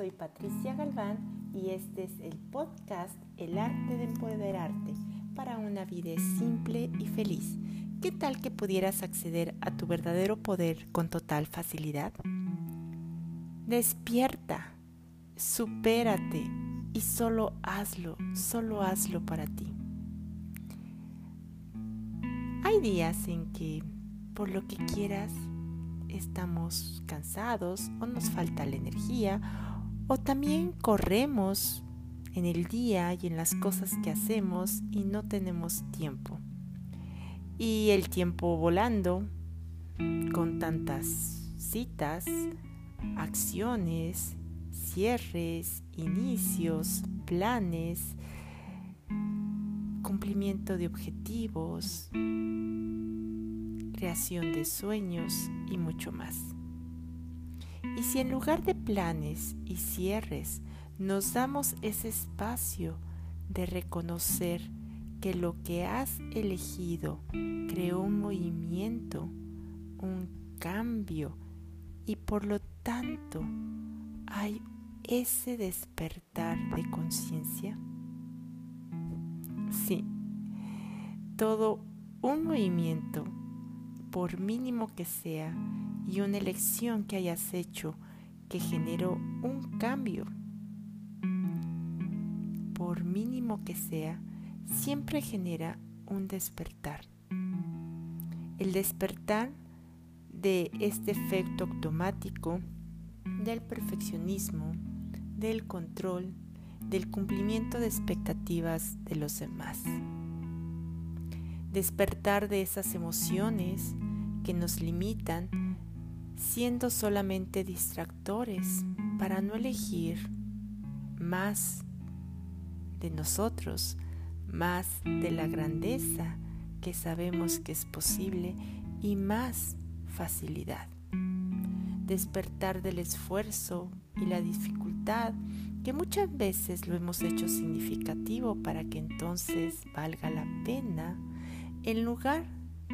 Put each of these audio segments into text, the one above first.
soy Patricia Galván y este es el podcast El arte de empoderarte para una vida simple y feliz. ¿Qué tal que pudieras acceder a tu verdadero poder con total facilidad? Despierta, supérate y solo hazlo, solo hazlo para ti. Hay días en que, por lo que quieras, estamos cansados o nos falta la energía o también corremos en el día y en las cosas que hacemos y no tenemos tiempo. Y el tiempo volando con tantas citas, acciones, cierres, inicios, planes, cumplimiento de objetivos, creación de sueños y mucho más. Y si en lugar de planes y cierres nos damos ese espacio de reconocer que lo que has elegido creó un movimiento, un cambio y por lo tanto hay ese despertar de conciencia? Sí, todo un movimiento por mínimo que sea, y una elección que hayas hecho que generó un cambio, por mínimo que sea, siempre genera un despertar. El despertar de este efecto automático, del perfeccionismo, del control, del cumplimiento de expectativas de los demás despertar de esas emociones que nos limitan, siendo solamente distractores para no elegir más de nosotros, más de la grandeza que sabemos que es posible y más facilidad. Despertar del esfuerzo y la dificultad que muchas veces lo hemos hecho significativo para que entonces valga la pena en lugar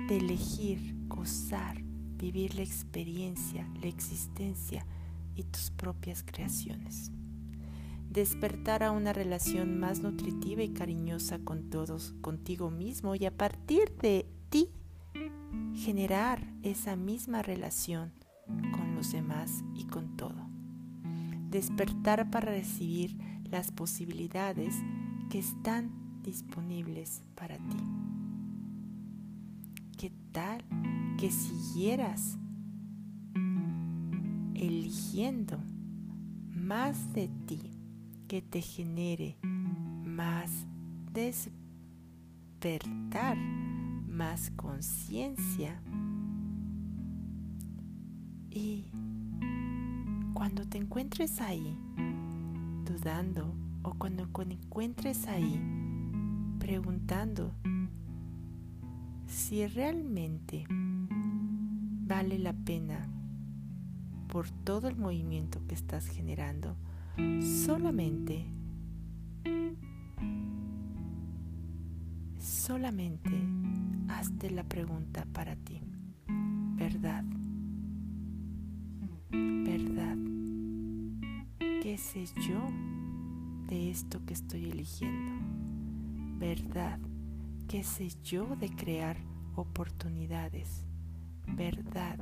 de elegir gozar, vivir la experiencia, la existencia y tus propias creaciones. Despertar a una relación más nutritiva y cariñosa con todos, contigo mismo y a partir de ti generar esa misma relación con los demás y con todo. Despertar para recibir las posibilidades que están disponibles para ti que siguieras eligiendo más de ti que te genere más despertar, más conciencia. Y cuando te encuentres ahí, dudando, o cuando te encuentres ahí, preguntando si realmente vale la pena por todo el movimiento que estás generando, solamente, solamente hazte la pregunta para ti, ¿verdad? ¿Verdad? ¿Qué sé yo de esto que estoy eligiendo? ¿Verdad? ¿Qué sé yo de crear oportunidades? ¿Verdad?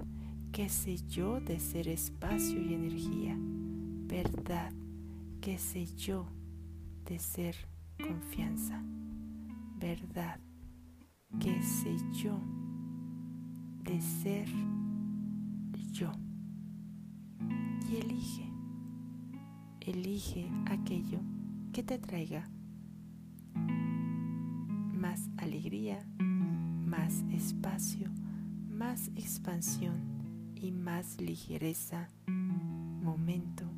¿Qué sé yo de ser espacio y energía? ¿Verdad? ¿Qué sé yo de ser confianza? ¿Verdad? ¿Qué sé yo de ser yo? Y elige, elige aquello que te traiga más alegría, más espacio, más expansión y más ligereza momento.